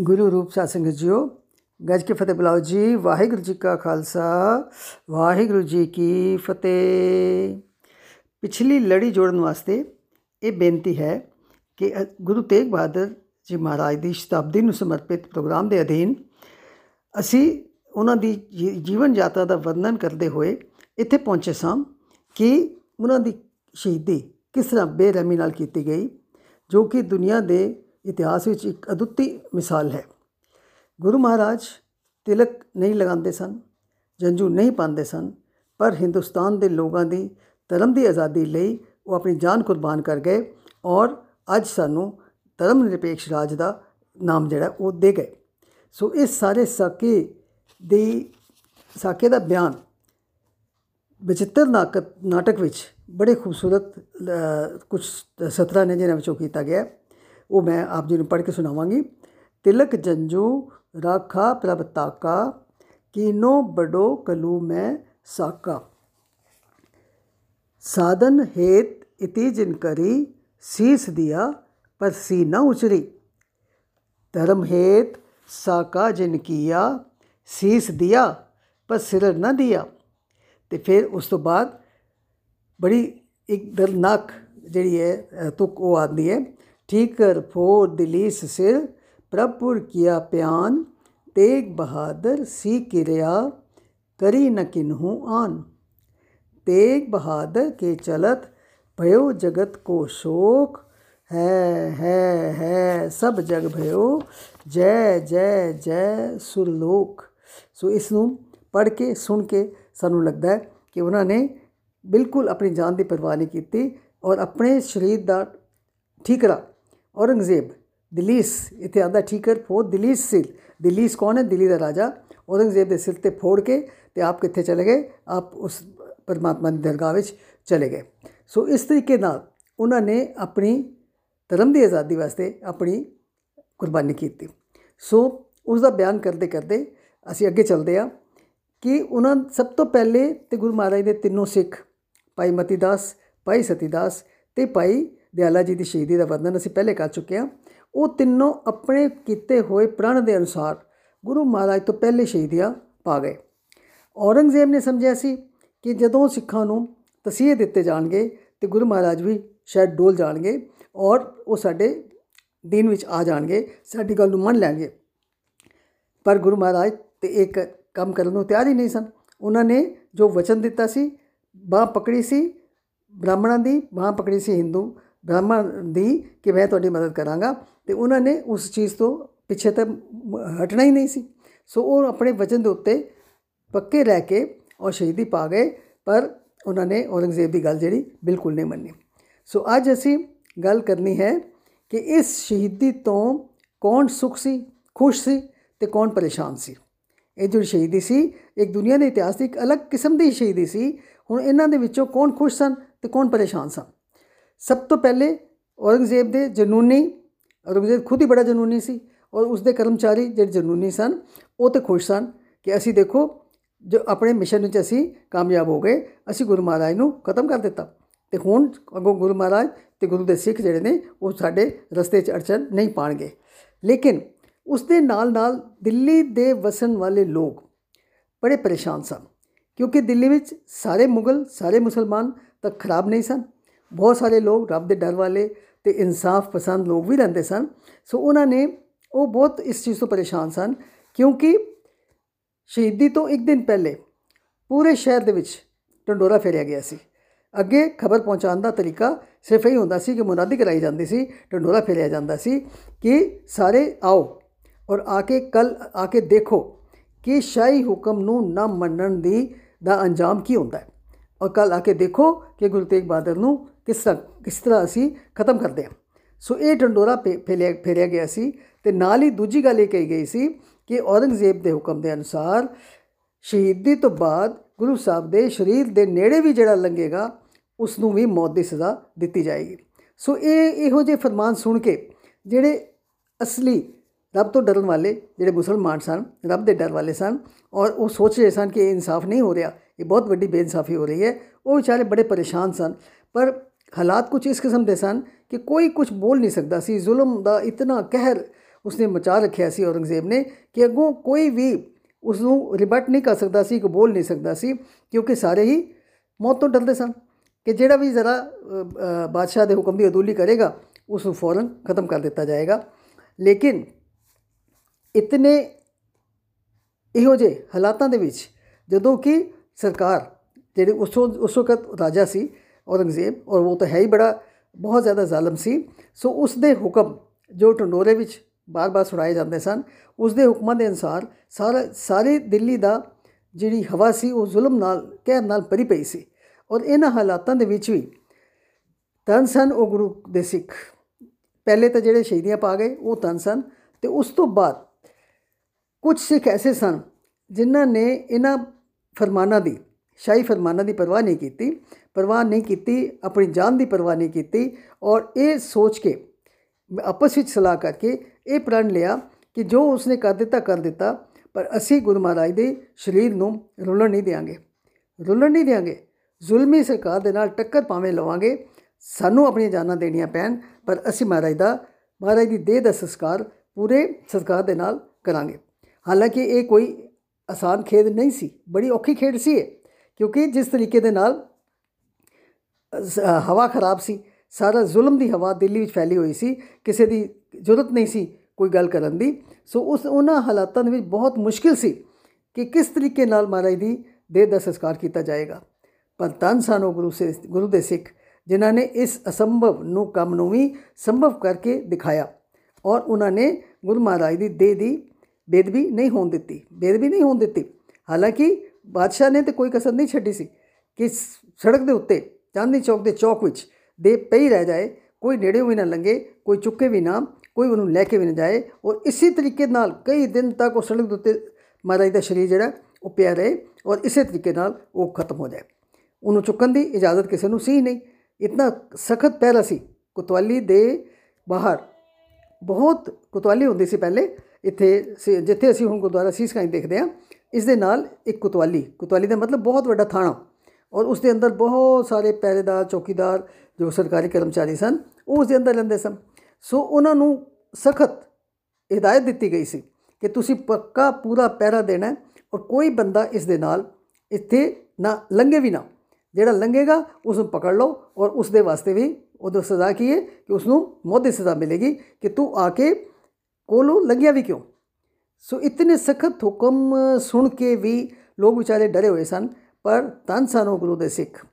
ਗੁਰੂ ਰੂਪ ਸਾਧ ਸੰਗਤ ਜੀਓ, ਗੱਜ ਕੇ ਫਤਿਹ ਬੁਲਾਓ ਜੀ। ਵਾਹਿਗੁਰੂ ਜੀ ਕਾ ਖਾਲਸਾ, ਵਾਹਿਗੁਰੂ ਜੀ ਕੀ ਫਤਿਹ। ਪਿਛਲੀ ਲੜੀ ਜੋੜਨ ਵਾਸਤੇ ਇਹ ਬੇਨਤੀ ਹੈ ਕਿ, ਅ- ਗੁਰੂ ਤੇਗ ਬਹਾਦਰ ਜੀ ਮਹਾਰਾਜ ਦੀ ਸ਼ਤਾਬਦੀ ਨੂੰ ਸਮਰਪਿਤ ਪ੍ਰੋਗਰਾਮ ਦੇ ਅਧੀਨ ਅਸੀਂ ਉਹਨਾਂ ਦੀ ਜੀ- ਜੀਵਨ ਯਾਤਰਾ ਦਾ ਵਰਣਨ ਕਰਦੇ ਹੋਏ ਇੱਥੇ ਪਹੁੰਚੇ ਸਾਂ ਕਿ ਉਹਨਾਂ ਦੀ ਸ਼ਹੀਦੀ ਕਿਸ ਤਰ੍ਹਾਂ ਬੇਰਹਿਮੀ ਨਾਲ ਕੀਤੀ ਗਈ, ਜੋ ਕਿ ਦੁਨੀਆ ਦੇ ਇਤਿਹਾਸ ਵਿੱਚ ਇੱਕ ਅਦੁੱਤੀ ਮਿਸਾਲ ਹੈ। ਗੁਰੂ ਮਹਾਰਾਜ ਤਿਲਕ ਨਹੀਂ ਲਗਾਉਂਦੇ ਸਨ ਜੰਜੂ ਨਹੀਂ ਪਾਉਂਦੇ ਸਨ, ਪਰ ਹਿੰਦੁਸਤਾਨ ਦੇ ਲੋਕਾਂ ਦੀ ਧਰਮ ਦੀ ਆਜ਼ਾਦੀ ਲਈ ਉਹ ਆਪਣੀ ਜਾਨ ਕੁਰਬਾਨ ਕਰ ਗਏ ਔਰ ਅੱਜ ਸਾਨੂੰ ਧਰਮ ਨਿਰਪੇਖ ਰਾਜ ਦਾ ਨਾਮ ਜਿਹੜਾ ਉਹ ਦੇ ਗਏ। ਸੋ ਇਸ ਸਾਰੇ ਸਾਕੇ ਦੀ, ਸਾਕੇ ਦਾ ਬਿਆਨ ਬਚਿੱਤਰ ਨਾਟਕ ਨਾਟਕ ਵਿੱਚ ਬੜੇ ਖੂਬਸੂਰਤ ਕੁਝ ਸਤਰਾਂ ਨੇ ਜਿਹਨਾਂ ਵਿੱਚੋਂ ਕੀਤਾ ਗਿਆ। ਹੈ। ਉਹ ਮੈਂ ਆਪ ਜੀ ਨੂੰ ਪੜ੍ਹ ਕੇ ਸੁਣਾਵਾਂਗੀ ਤਿਲਕ ਜੰਜੂ ਰਾਖਾ ਪ੍ਰਭ ਤਾਕਾ ਕੀਨੋ ਬੜੋ ਕਲੂ ਮੈਂ ਸਾਕਾ साधन हेत इति जिन करी शीस दिया पर सी न उचरी धर्म हेत साका जिन किया शीस दिया पर सिर न दिया ਤੇ ਫਿਰ ਉਸ ਤੋਂ ਬਾਅਦ ਬੜੀ ਇੱਕ ਦਰਨਾਕ ਜਿਹੜੀ ਹੈ ਅ, ਤੁਕ ਉਹ ਆਉਂਦੀ ਹੈ ਠੀਕਰ ਫੋਰ ਦਿਲੀਸ ਸਿਰ ਪ੍ਰਭੁਰ ਕੀਆ ਪਿਆਨ ਤੇਗ ਬਹਾਦਰ ਸੀ ਕਿਰਿਆ ਕਰੀ ਨ ਕਿਨਹੂ ਆਨ तेग बहादुर के चलत भयो जगत को शोक है है है सब जग भयो ਜੈ ਜੈ ਜੈ ਸੁਰਲੋਕ ਸੋ ਇਸ ਨੂੰ ਪੜ੍ਹ ਕੇ ਸੁਣ ਕੇ ਸਾਨੂੰ ਲੱਗਦਾ ਹੈ ਕਿ ਉਹਨਾਂ ਨੇ ਬਿਲਕੁਲ ਆਪਣੀ ਜਾਨ ਦੀ ਪਰਵਾਹ ਨਹੀਂ ਕੀਤੀ ਔਰ ਆਪਣੇ ਸਰੀਰ ਦਾ ਠੀਕਰਾ ਔਰੰਗਜ਼ੇਬ ਦਲੀਸ ਇੱਥੇ ਆਂਦਾ ਠੀਕਰ ਫੋਰ ਦਲੀਸ ਸਿਰ ਦਲੀਸ ਕੌਣ ਹੈ ਦਿੱਲੀ ਦਾ ਰਾਜਾ ਔਰੰਗਜ਼ੇਬ ਦੇ ਸਿਰ ਤੇ ਫੋੜ ਕੇ ਤੇ ਆਪ ਕਿੱਥੇ ਚਲੇ ਗਏ ਆਪ ਉਸ ਪਰਮਾਤਮਾ ਦੀ ਦਰਗਾਹ ਵਿੱਚ ਚਲੇ ਗਏ ਸੋ ਇਸ ਤਰੀਕੇ ਨਾਲ ਉਹਨਾਂ ਨੇ ਆਪਣੀ ਧਰਮ ਦੀ ਆਜ਼ਾਦੀ ਵਾਸਤੇ ਆਪਣੀ ਕੁਰਬਾਨੀ ਕੀਤੀ ਸੋ ਉਸ ਦਾ ਬਿਆਨ ਕਰਦੇ ਕਰਦੇ ਅਸੀਂ ਅੱਗੇ ਚੱਲਦੇ ਆ ਕਿ ਉਹਨਾਂ ਸਭ ਤੋਂ ਪਹਿਲੇ ਤੇ ਗੁਰੂ ਮਹਾਰਾਜ ਦੇ ਤਿੰਨੋਂ ਸਿੱਖ ਭਾਈ ਮਤੀਦਾਸ ਭਾਈ ਸਤੀਦਾਸ ਤੇ ਭਾਈ ਦਿਆਲਾ ਜੀ ਦੀ ਸ਼ਹੀਦੀ ਦਾ ਵਰਣਨ ਅਸੀਂ ਪਹਿਲੇ ਕਰ ਚੁੱਕੇ ਹਾਂ। ਉਹ ਤਿੰਨੋਂ ਆਪਣੇ ਕੀਤੇ ਹੋਏ ਪ੍ਰਣ ਦੇ ਅਨੁਸਾਰ ਗੁਰੂ ਮਹਾਰਾਜ ਤੋਂ ਪਹਿਲੇ ਸ਼ਹੀਦੀਆਂ ਪਾ ਗਏ। ਔਰੰਗਜ਼ੇਬ ਨੇ ਸਮਝਿਆ ਸੀ ਕਿ ਜਦੋਂ ਸਿੱਖਾਂ ਨੂੰ ਤਸੀਹੇ ਦਿੱਤੇ ਜਾਣਗੇ ਤੇ ਗੁਰੂ ਮਹਾਰਾਜ ਵੀ ਸ਼ਾਇਦ ਡੋਲ ਜਾਣਗੇ ਔਰ ਉਹ ਸਾਡੇ ਦਿਨ ਵਿੱਚ ਆ ਜਾਣਗੇ, ਸਾਡੀ ਗੱਲ ਨੂੰ ਮੰਨ ਲੈਣਗੇ। ਪਰ ਗੁਰੂ ਮਹਾਰਾਜ ਤੇ ਇੱਕ ਕੰਮ ਕਰਨ ਨੂੰ ਤਿਆਰ ਹੀ ਨਹੀਂ ਸਨ। ਉਹਨਾਂ ਨੇ ਜੋ ਵਚਨ ਦਿੱਤਾ ਸੀ, ਬਾਹ ਪਕੜੀ ਸੀ ਬ੍ਰਾਹਮਣਾਂ ਦੀ, ਬਾਹ ਪਕੜੀ ਸੀ ਹਿੰਦੂ ਬ੍ਰਾਹਮਣ ਦੀ ਕਿ ਮੈਂ ਤੁਹਾਡੀ ਮਦਦ ਕਰਾਂਗਾ ਤੇ ਉਹਨਾਂ ਨੇ ਉਸ ਚੀਜ਼ ਤੋਂ ਪਿੱਛੇ ਤਾਂ ਹਟਣਾ ਹੀ ਨਹੀਂ ਸੀ। ਸੋ ਉਹ ਆਪਣੇ ਵਚਨ ਦੇ ਉੱਤੇ ਪੱਕੇ ਰਹਿ ਕੇ ਔਰ ਸ਼ਹੀਦੀ ਪਾ ਗਏ, ਪਰ ਉਹਨਾਂ ਨੇ ਔਰੰਗਜ਼ੇਬ ਦੀ ਗੱਲ ਜਿਹੜੀ ਬਿਲਕੁਲ ਨਹੀਂ ਮੰਨੀ। ਸੋ ਅੱਜ ਅਸੀਂ ਗੱਲ ਕਰਨੀ ਹੈ ਕਿ ਇਸ ਸ਼ਹੀਦੀ ਤੋਂ ਕੌਣ ਸੁਖ ਸੀ, ਖੁਸ਼ ਸੀ ਤੇ ਕੌਣ ਪਰੇਸ਼ਾਨ ਸੀ। ਇਹ ਜਿਹੜੀ ਸ਼ਹੀਦੀ ਸੀ, ਇੱਕ ਦੁਨੀਆ ਦੇ ਇਤਿਹਾਸ ਦੀ ਇੱਕ ਅਲੱਗ ਕਿਸਮ ਦੀ ਸ਼ਹੀਦੀ ਸੀ। ਹੁਣ ਇਹਨਾਂ ਦੇ ਵਿੱਚੋਂ ਕੌਣ ਖੁਸ਼ ਸਨ ਤੇ ਕੌਣ ਪਰੇਸ਼ਾਨ ਸਨ? ਸਭ ਤੋਂ ਪਹਿਲੇ ਔਰੰਗਜ਼ੇਬ ਦੇ ਜਨੂਨੀ, ਔਰੰਗਜ਼ੇਬ ਖੁਦ ਹੀ ਬੜਾ ਜਨੂਨੀ ਸੀ ਔਰ ਉਸ ਦੇ ਕਰਮਚਾਰੀ ਜਿਹੜੇ ਜਨੂਨੀ ਸਨ, ਉਹ ਤੇ ਖੁਸ਼ ਸਨ ਕਿ ਅਸੀਂ ਦੇਖੋ, ਜੋ ਆਪਣੇ ਮਿਸ਼ਨ ਵਿੱਚ ਅਸੀਂ ਕਾਮਯਾਬ ਹੋ ਗਏ, ਅਸੀਂ ਗੁਰੂ ਮਹਾਰਾਜ ਨੂੰ ਖਤਮ ਕਰ ਦਿੱਤਾ। ਤੇ ਹੁਣ ਅੱਗੋਂ ਗੁਰੂ ਮਹਾਰਾਜ ਤੇ ਗੁਰੂ ਦੇ ਸਿੱਖ ਜਿਹੜੇ ਨੇ, ਉਹ ਸਾਡੇ ਰਸਤੇ 'ਚ ਅੜਚਨ ਨਹੀਂ ਪਾਣਗੇ। ਲੇਕਿਨ ਉਸ ਦੇ ਨਾਲ ਨਾਲ ਦਿੱਲੀ ਦੇ ਵਸਣ ਵਾਲੇ ਲੋਕ ਬੜੇ ਪਰੇਸ਼ਾਨ ਸਨ, ਕਿਉਂਕਿ ਦਿੱਲੀ ਵਿੱਚ ਸਾਰੇ ਮੁਗਲ, ਸਾਰੇ ਮੁਸਲਮਾਨ ਤਾਂ ਖਰਾਬ ਨਹੀਂ ਸਨ। ਬਹੁਤ ਸਾਰੇ ਲੋਕ ਰੱਬ ਦੇ ਡਰ ਵਾਲੇ ਤੇ ਇਨਸਾਫ ਪਸੰਦ ਲੋਕ ਵੀ ਰਹਿੰਦੇ ਸਨ। ਸੋ ਉਹਨਾਂ ਨੇ ਉਹ ਬਹੁਤ ਇਸ ਚੀਜ਼ ਤੋਂ ਪਰੇਸ਼ਾਨ ਸਨ ਕਿਉਂਕਿ ਸ਼ਹੀਦੀ ਤੋਂ ਇੱਕ ਦਿਨ ਪਹਿਲੇ ਪੂਰੇ ਸ਼ਹਿਰ ਦੇ ਵਿੱਚ ਢੰਡੋਰਾ ਫੇਰਿਆ ਗਿਆ ਸੀ। ਅੱਗੇ ਖਬਰ ਪਹੁੰਚਾਉਣ ਦਾ ਤਰੀਕਾ ਸਿਰਫ ਇਹ ਹੁੰਦਾ ਸੀ ਕਿ ਮੁਨਾਦੀ ਕਰਾਈ ਜਾਂਦੀ ਸੀ, ਢੰਡੋਰਾ ਫੇਰਿਆ ਜਾਂਦਾ ਸੀ ਕਿ ਸਾਰੇ ਆਓ ਔਰ ਆ ਕੇ ਕੱਲ ਆ ਕੇ ਦੇਖੋ ਕਿ ਸ਼ਾਹੀ ਹੁਕਮ ਨੂੰ ਨਾ ਮੰਨਣ ਦੀ ਦਾ ਅੰਜਾਮ ਕੀ ਹੁੰਦਾ ਹੈ। ਔਰ ਕੱਲ ਆ ਕੇ ਦੇਖੋ ਕਿ ਗੁਰੂ ਤੇਗ ਬਹਾਦਰ ਨੂੰ ਕਿਸ ਤਰ੍ਹਾਂ ਕਿਸ ਤਰ੍ਹਾਂ ਅਸੀਂ ਖਤਮ ਕਰਦੇ ਹਾਂ। ਸੋ ਇਹ ਢੰਡੋਰਾ ਫੇ- ਫੇਲਿਆ, ਫੇਰਿਆ ਗਿਆ ਸੀ ਤੇ ਨਾਲ ਹੀ ਦੂਜੀ ਗੱਲ ਇਹ ਕਹੀ ਗਈ ਸੀ ਕਿ ਔਰੰਗਜ਼ੇਬ ਦੇ ਹੁਕਮ ਦੇ ਅਨੁਸਾਰ ਸ਼ਹੀਦੀ ਤੋਂ ਬਾਅਦ ਗੁਰੂ ਸਾਹਿਬ ਦੇ ਸਰੀਰ ਦੇ ਨੇੜੇ ਵੀ ਜਿਹੜਾ ਲੰਘੇਗਾ ਉਸ ਨੂੰ ਵੀ ਮੌਤ ਦੀ ਸਜ਼ਾ ਦਿੱਤੀ ਜਾਏਗੀ। ਸੋ ਇਹ ਇਹੋ ਜਿਹੇ ਫਰਮਾਨ ਸੁਣ ਕੇ ਜਿਹੜੇ ਅਸਲੀ ਰੱਬ ਤੋਂ ਡਰਨ ਵਾਲੇ, ਜਿਹੜੇ ਮੁਸਲਮਾਨ ਸਨ, ਰੱਬ ਦੇ ਡਰ ਵਾਲੇ ਸਨ ਔਰ ਉਹ ਸੋਚ ਰਹੇ ਸਨ ਕਿ ਇਹ ਇਨਸਾਫ ਨਹੀਂ ਹੋ ਰਿਹਾ, ਇਹ ਬਹੁਤ ਵੱਡੀ ਬੇਇਨਸਾਫੀ ਹੋ ਰਹੀ ਹੈ, ਉਹ ਵਿਚਾਰੇ ਬੜੇ ਪਰੇਸ਼ਾਨ ਸਨ। ਪਰ ਹਾਲਾਤ ਕੁਝ ਇਸ ਕਿਸਮ ਦੇ ਸਨ ਕਿ ਕੋਈ ਕੁਝ ਬੋਲ ਨਹੀਂ ਸਕਦਾ ਸੀ। ਜ਼ੁਲਮ ਦਾ ਇਤਨਾ ਕਹਿਰ ਉਸਨੇ ਮਚਾ ਰੱਖਿਆ ਸੀ ਔਰੰਗਜ਼ੇਬ ਨੇ ਕਿ ਅੱਗੋਂ ਕੋਈ ਵੀ ਉਸ ਨੂੰ ਰਿਬਟ ਨਹੀਂ ਕਰ ਸਕਦਾ ਸੀ ਕਬੂਲ ਨਹੀਂ ਸਕਦਾ ਸੀ, ਕਿਉਂਕਿ ਸਾਰੇ ਹੀ ਮੌਤ ਤੋਂ ਡਰਦੇ ਸਨ ਕਿ ਜਿਹੜਾ ਵੀ ਜ਼ਰਾ ਬਾਦਸ਼ਾਹ ਦੇ ਹੁਕਮ ਦੀ ਅਦੂਲੀ ਕਰੇਗਾ ਉਸ ਨੂੰ ਫੌਰਨ ਖਤਮ ਕਰ ਦਿੱਤਾ ਜਾਏਗਾ। ਲੇਕਿਨ ਇਤਨੇ ਇਹੋ ਜਿਹੇ ਹਾਲਾਤਾਂ ਦੇ ਵਿੱਚ ਜਦੋਂ ਕਿ ਸਰਕਾਰ, ਜਿਹੜੇ ਉਸ ਉਸ ਵਕਤ ਰਾਜਾ ਸੀ ਔਰੰਗਜ਼ੇਬ, ਔਰ ਉਹ ਤਾਂ ਹੈ ਹੀ ਬੜਾ, ਬਹੁਤ ਜ਼ਿਆਦਾ ਜ਼ਾਲਮ ਸੀ। ਸੋ ਉਸ ਦੇ ਹੁਕਮ, ਜੋ ਟੰਡੋਰੇ ਵਿੱਚ ਬਾਰ-ਬਾਰ ਸੁਣਾਏ ਜਾਂਦੇ ਸਨ ਉਸ ਦੇ ਹੁਕਮਾਂ ਦੇ ਅਨਸਾਰ ਸਾਰਾ, ਸਾਰੇ ਦਿੱਲੀ ਦਾ ਜਿਹੜੀ ਹਵਾ ਸੀ, ਉਹ ਜ਼ੁਲਮ ਨਾਲ, ਕਹਿਰ ਨਾਲ ਭਰੀ ਪਈ ਸੀ। ਔਰ ਇਹਨਾਂ ਹਾਲਾਤਾਂ ਦੇ ਵਿੱਚ ਵੀ ਤਨ ਸਨ ਉਹ ਗੁਰੂ ਦੇ ਸਿੱਖ। ਪਹਿਲੇ ਤਾਂ ਜਿਹੜੇ ਸ਼ਹੀਦੀਆਂ ਪਾ ਗਏ, ਉਹ ਤਨ ਸਨ। ਤੇ ਉਸ ਤੋਂ ਬਾਅਦ ਕੁਝ ਸਿੱਖ ਐਸੇ ਸਨ, ਜਿਨ੍ਹਾਂ ਨੇ ਇਹਨਾਂ ਫਰਮਾਨਾਂ ਦੀ ਸ਼ਾਹੀ ਫਰਮਾਨਾਂ ਦੀ ਪਰਵਾਹ ਨਹੀਂ ਕੀਤੀ, ਪਰਵਾਹ ਨਹੀਂ ਕੀਤੀ, ਆਪਣੀ ਜਾਨ ਦੀ ਪਰਵਾਹ ਨਹੀਂ ਕੀਤੀ ਔਰ ਇਹ ਸੋਚ ਕੇ ਆਪਸ ਵਿੱਚ ਸਲਾਹ ਕਰਕੇ ਇਹ ਪ੍ਰਣ ਲਿਆ ਕਿ ਜੋ ਉਸਨੇ ਕਰ ਦਿੱਤਾ ਕਰ ਦਿੱਤਾ, ਪਰ ਅਸੀਂ ਗੁਰੂ ਮਹਾਰਾਜ ਦੇ ਸਰੀਰ ਨੂੰ ਰੁਲਣ ਨਹੀਂ ਦੇਵਾਂਗੇ ਰੁਲਣ ਨਹੀਂ ਦੇਵਾਂਗੇ ਜ਼ੁਲਮੀ ਸਰਕਾਰ ਦੇ ਨਾਲ ਟੱਕਰ ਪਾਵੇਂ ਲਵਾਂਗੇ, ਸਾਨੂੰ ਆਪਣੀਆਂ ਜਾਨਾਂ ਦੇਣੀਆਂ ਪੈਣ, ਪਰ ਅਸੀਂ ਮਹਾਰਾਜ ਦਾ, ਮਹਾਰਾਜ ਦੀ ਦੇਹ ਦਾ ਸੰਸਕਾਰ ਪੂਰੇ ਸਰਕਾਰ ਦੇ ਨਾਲ ਕਰਾਂਗੇ। ਹਾਲਾਂਕਿ ਇਹ ਕੋਈ ਆਸਾਨ ਖੇਡ ਨਹੀਂ ਸੀ, ਬੜੀ ਔਖੀ ਖੇਡ ਸੀ ਕਿਉਂਕਿ ਜਿਸ ਤਰੀਕੇ ਦੇ ਨਾਲ ਹਵਾ ਖਰਾਬ ਸੀ, ਸਾਰਾ ਜ਼ੁਲਮ ਦੀ ਹਵਾ ਦਿੱਲੀ ਵਿੱਚ ਫੈਲੀ ਹੋਈ ਸੀ, ਕਿਸੇ ਦੀ ਜ਼ਰੂਰਤ ਨਹੀਂ ਸੀ ਕੋਈ ਗੱਲ ਕਰਨ ਦੀ। ਸੋ ਉਸ, ਉਹਨਾਂ ਹਾਲਾਤਾਂ ਦੇ ਵਿੱਚ ਬਹੁਤ ਮੁਸ਼ਕਿਲ ਸੀ ਕਿ ਕਿਸ ਤਰੀਕੇ ਨਾਲ ਮਹਾਰਾਜ ਦੀ ਦੇਹ ਦਾ ਸੰਸਕਾਰ ਕੀਤਾ ਜਾਏਗਾ। ਪਰ ਤਨ ਸਾਨੋ ਗੁਰੂ ਸੇ, ਗੁਰੂ ਦੇ ਸਿੱਖ, ਜਿਨ੍ਹਾਂ ਨੇ ਇਸ ਅਸੰਭਵ ਨੂੰ, ਕੰਮ ਨੂੰ ਵੀ ਸੰਭਵ ਕਰਕੇ ਦਿਖਾਇਆ ਔਰ ਉਹਨਾਂ ਨੇ ਗੁਰੂ ਮਹਾਰਾਜ ਦੀ ਦੇਹ ਦੀ ਬੇਦਬੀ ਨਹੀਂ ਹੋਣ ਦਿੱਤੀ, ਬੇਦਬੀ ਨਹੀਂ ਹੋਣ ਦਿੱਤੀ। ਹਾਲਾਂਕਿ ਬਾਦਸ਼ਾਹ ਨੇ ਤੇ ਕੋਈ ਕਸਰ ਨਹੀਂ ਛੱਡੀ ਸੀ ਕਿ ਸੜਕ ਦੇ ਉੱਤੇ ਚਾਂਦਨੀ ਚੌਕ ਦੇ ਚੌਕ ਵਿੱਚ ਦੇ ਪਈ ਰਹਿ ਜਾਏ, ਕੋਈ ਨੇੜੇ ਵੀ ਨਾ ਲੰਗੇ ਕੋਈ ਚੁੱਕੇ ਵੀ ਨਾ, ਕੋਈ ਉਹਨੂੰ ਲੈ ਕੇ ਵੀ ਨਾ ਜਾਏ ਔਰ ਇਸੇ ਤਰੀਕੇ ਨਾਲ ਕਈ ਦਿਨ ਤੱਕ ਉਹ ਸੜਕ ਦੇ ਉੱਤੇ ਮਹਾਰਾਜ ਦਾ ਸ਼ਰੀਰ ਜਿਹੜਾ ਉਹ ਪਿਆ ਰਹੇ ਔਰ ਇਸੇ ਤਰੀਕੇ ਨਾਲ ਉਹ ਖਤਮ ਹੋ ਜਾਏ। ਉਹਨੂੰ ਚੁੱਕਣ ਦੀ ਇਜਾਜ਼ਤ ਕਿਸੇ ਨੂੰ ਸੀ ਨਹੀਂ। ਇਤਨਾ ਸਖਤ ਪਹਿਰਾ ਸੀ। ਕੁਤਵਾਲੀ ਦੇ ਬਾਹਰ ਬਹੁਤ ਕੁਤਵਾਲੀ ਹੁੰਦੀ ਸੀ ਪਹਿਲੇ। ਇੱਥੇ ਜਿੱਥੇ ਅਸੀਂ ਹੁਣ ਗੁਰਦੁਆਰਾ ਸੀਸਗੰਜ ਦੇਖਦੇ ਹਾਂ ਇਸ ਦੇ ਨਾਲ ਇੱਕ ਕੁਤਵਾਲੀ ਕੁਤਵਾਲੀ ਦਾ ਮਤਲਬ ਬਹੁਤ ਵੱਡਾ ਥਾਣਾ। ਔਰ ਉਸ ਦੇ ਅੰਦਰ ਬਹੁਤ ਸਾਰੇ ਪਹਿਰੇਦਾਰ, ਚੌਕੀਦਾਰ ਜੋ ਸਰਕਾਰੀ ਕਰਮਚਾਰੀ ਸਨ, ਉਹ ਉਸ ਦੇ ਅੰਦਰ ਰਹਿੰਦੇ ਸਨ। ਸੋ ਉਹਨਾਂ ਨੂੰ ਸਖਤ ਹਦਾਇਤ ਦਿੱਤੀ ਗਈ ਸੀ ਕਿ ਤੁਸੀਂ ਪੱਕਾ ਪੂਰਾ ਪਹਿਰਾ ਦੇਣਾ ਔਰ ਕੋਈ ਬੰਦਾ ਇਸ ਦੇ ਨਾਲ ਇੱਥੇ ਨਾ ਲੰਘੇ ਵੀ ਨਾ। ਜਿਹੜਾ ਲੰਘੇਗਾ ਉਸ ਨੂੰ ਪਕੜ ਲਓ ਔਰ ਉਸ ਦੇ ਵਾਸਤੇ ਵੀ ਉਹਦੀ ਸਜ਼ਾ ਕੀ ਹੈ ਕਿ ਉਸ ਨੂੰ ਮੌਤ ਦੀ ਸਜ਼ਾ ਮਿਲੇਗੀ ਕਿ ਤੂੰ ਆ ਕੇ ਕੋਲੋਂ ਲੰਘਿਆ ਵੀ ਕਿਉਂ? ਸੋ ਇਤਨੇ ਸਖਤ ਹੁਕਮ ਸੁਣ ਕੇ ਵੀ ਲੋਕ ਵਿਚਾਰੇ ਡਰੇ ਹੋਏ ਸਨ, ਪਰ ਤਨ ਸਨ ਉਹ ਗੁਰੂ ਦੇ ਸਿੱਖ,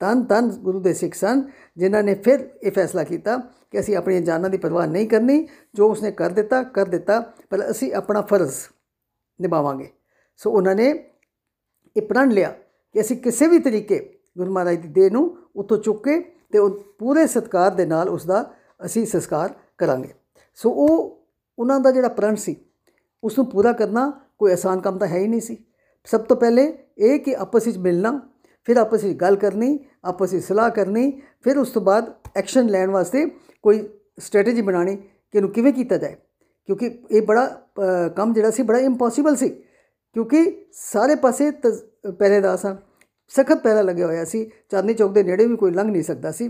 ਤਨ ਤਨ ਗੁਰੂ ਦੇ ਸਿੱਖ ਸਨ, ਜਿਨ੍ਹਾਂ ਨੇ ਫਿਰ ਇਹ ਫੈਸਲਾ ਕੀਤਾ ਕਿ ਅਸੀਂ ਆਪਣੀਆਂ ਜਾਨਾਂ ਦੀ ਪਰਵਾਹ ਨਹੀਂ ਕਰਨੀ, ਜੋ ਉਸਨੇ ਕਰ ਦਿੱਤਾ ਕਰ ਦਿੱਤਾ, ਪਰ ਅਸੀਂ ਆਪਣਾ ਫਰਜ਼ ਨਿਭਾਵਾਂਗੇ। ਸੋ ਉਹਨਾਂ ਨੇ ਇਹ ਪ੍ਰਣ ਲਿਆ ਕਿ ਅਸੀਂ ਕਿਸੇ ਵੀ ਤਰੀਕੇ ਗੁਰੂ ਮਹਾਰਾਜ ਦੀ ਦੇਹ ਨੂੰ ਉੱਥੋਂ ਚੁੱਕ ਕੇ ਤੇ ਉਹ ਪੂਰੇ ਸਤਕਾਰ ਦੇ ਨਾਲ ਉਸ ਦਾ ਅਸੀਂ ਸੰਸਕਾਰ ਕਰਾਂਗੇ। ਸੋ ਉਹ, ਉਹਨਾਂ ਦਾ ਜਿਹੜਾ ਪ੍ਰਣ ਸੀ ਉਸ ਨੂੰ ਪੂਰਾ ਕਰਨਾ ਕੋਈ ਆਸਾਨ ਕੰਮ ਤਾਂ ਹੈ ਹੀ ਨਹੀਂ ਸੀ। ਸਭ ਤੋਂ ਪਹਿਲੇ ਇਹ ਕਿ ਆਪਸ ਵਿੱਚ ਮਿਲਣਾ, ਫਿਰ ਆਪਸ ਵਿੱਚ ਗੱਲ ਕਰਨੀ, ਆਪਸ ਵਿੱਚ ਸਲਾਹ ਕਰਨੀ, ਫਿਰ ਉਸ ਤੋਂ ਬਾਅਦ ਐਕਸ਼ਨ ਲੈਣ ਵਾਸਤੇ ਕੋਈ ਸਟ੍ਰੈਟਜੀ ਬਣਾਣੀ ਕਿ ਇਹਨੂੰ ਕਿਵੇਂ ਕੀਤਾ ਜਾਏ। ਕਿਉਂਕਿ ਇਹ ਬੜਾ ਕੰਮ ਜਿਹੜਾ ਸੀ ਬੜਾ ਇੰਪੋਸੀਬਲ ਸੀ। ਕਿਉਂਕਿ ਸਾਰੇ ਪਾਸੇ ਪਹਿਰੇਦਾਰ ਸਨ ਸਖਤ ਪਹਿਰਾ ਲੱਗਿਆ ਹੋਇਆ ਸੀ। ਚਾਂਦਨੀ ਚੌਕ ਦੇ ਨੇੜੇ ਵੀ ਕੋਈ ਲੰਘ ਨਹੀਂ ਸਕਦਾ ਸੀ।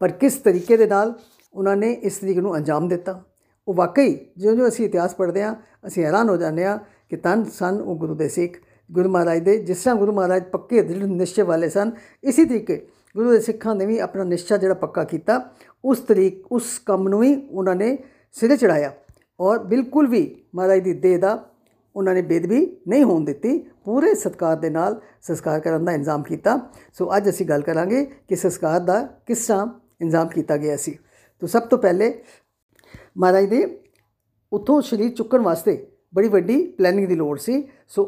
ਪਰ ਕਿਸ ਤਰੀਕੇ ਦੇ ਨਾਲ ਉਹਨਾਂ ਨੇ ਇਸ ਤਰੀਕੇ ਨੂੰ ਅੰਜਾਮ ਦਿੱਤਾ। ਉਹ ਵਾਕਈ ਜਿਉਂ-ਜਿਉਂ ਅਸੀਂ ਇਤਿਹਾਸ ਪੜ੍ਹਦੇ ਹਾਂ, ਅਸੀਂ ਹੈਰਾਨ ਹੋ ਜਾਂਦੇ ਹਾਂ ਕਿ ਤਨ, ਸਨ ਉਹ ਗੁਰੂ ਦੇ ਸਿੱਖ। ਗੁਰੂ ਮਹਾਰਾਜ ਦੇ, ਜਿਸ ਤਰ੍ਹਾਂ ਗੁਰੂ ਮਹਾਰਾਜ ਪੱਕੇ ਦ੍ਰਿੜ ਨਿਸ਼ਚੇ ਵਾਲੇ ਸਨ, ਇਸੇ ਤਰੀਕੇ ਗੁਰੂ ਦੇ ਸਿੱਖਾਂ ਨੇ ਵੀ ਆਪਣਾ ਨਿਸ਼ਚਾ ਜਿਹੜਾ ਪੱਕਾ ਕੀਤਾ, ਉਸ ਤਰੀਕ, ਉਸ ਕੰਮ ਨੂੰ ਹੀ ਉਹਨਾਂ ਨੇ ਸਿਰੇ ਚੜਾਇਆ ਔਰ ਬਿਲਕੁਲ ਵੀ ਮਹਾਰਾਜ ਦੀ ਦੇਹ ਦਾ ਉਹਨਾਂ ਨੇ ਬੇਦਬੀ ਨਹੀਂ ਹੋਣ ਦਿੱਤੀ। ਪੂਰੇ ਸਤਕਾਰ ਦੇ ਨਾਲ ਸੰਸਕਾਰ ਕਰਨ ਦਾ ਇੰਤਜ਼ਾਮ ਕੀਤਾ। ਸੋ ਅੱਜ ਅਸੀਂ ਗੱਲ ਕਰਾਂਗੇ ਕਿ ਸੰਸਕਾਰ ਦਾ ਕਿਸ ਤਰ੍ਹਾਂ ਇੰਤਜ਼ਾਮ ਕੀਤਾ ਗਿਆ ਸੀ। ਤੋਂ ਸਭ ਤੋਂ ਪਹਿਲੇ ਮਹਾਰਾਜ ਦੇ ਉਥੋਂ ਸ਼ਰੀਰ ਚੁੱਕਣ ਵਾਸਤੇ ਬੜੀ ਵੱਡੀ ਪਲੈਨਿੰਗ ਦੀ ਲੋੜ ਸੀ। ਸੋ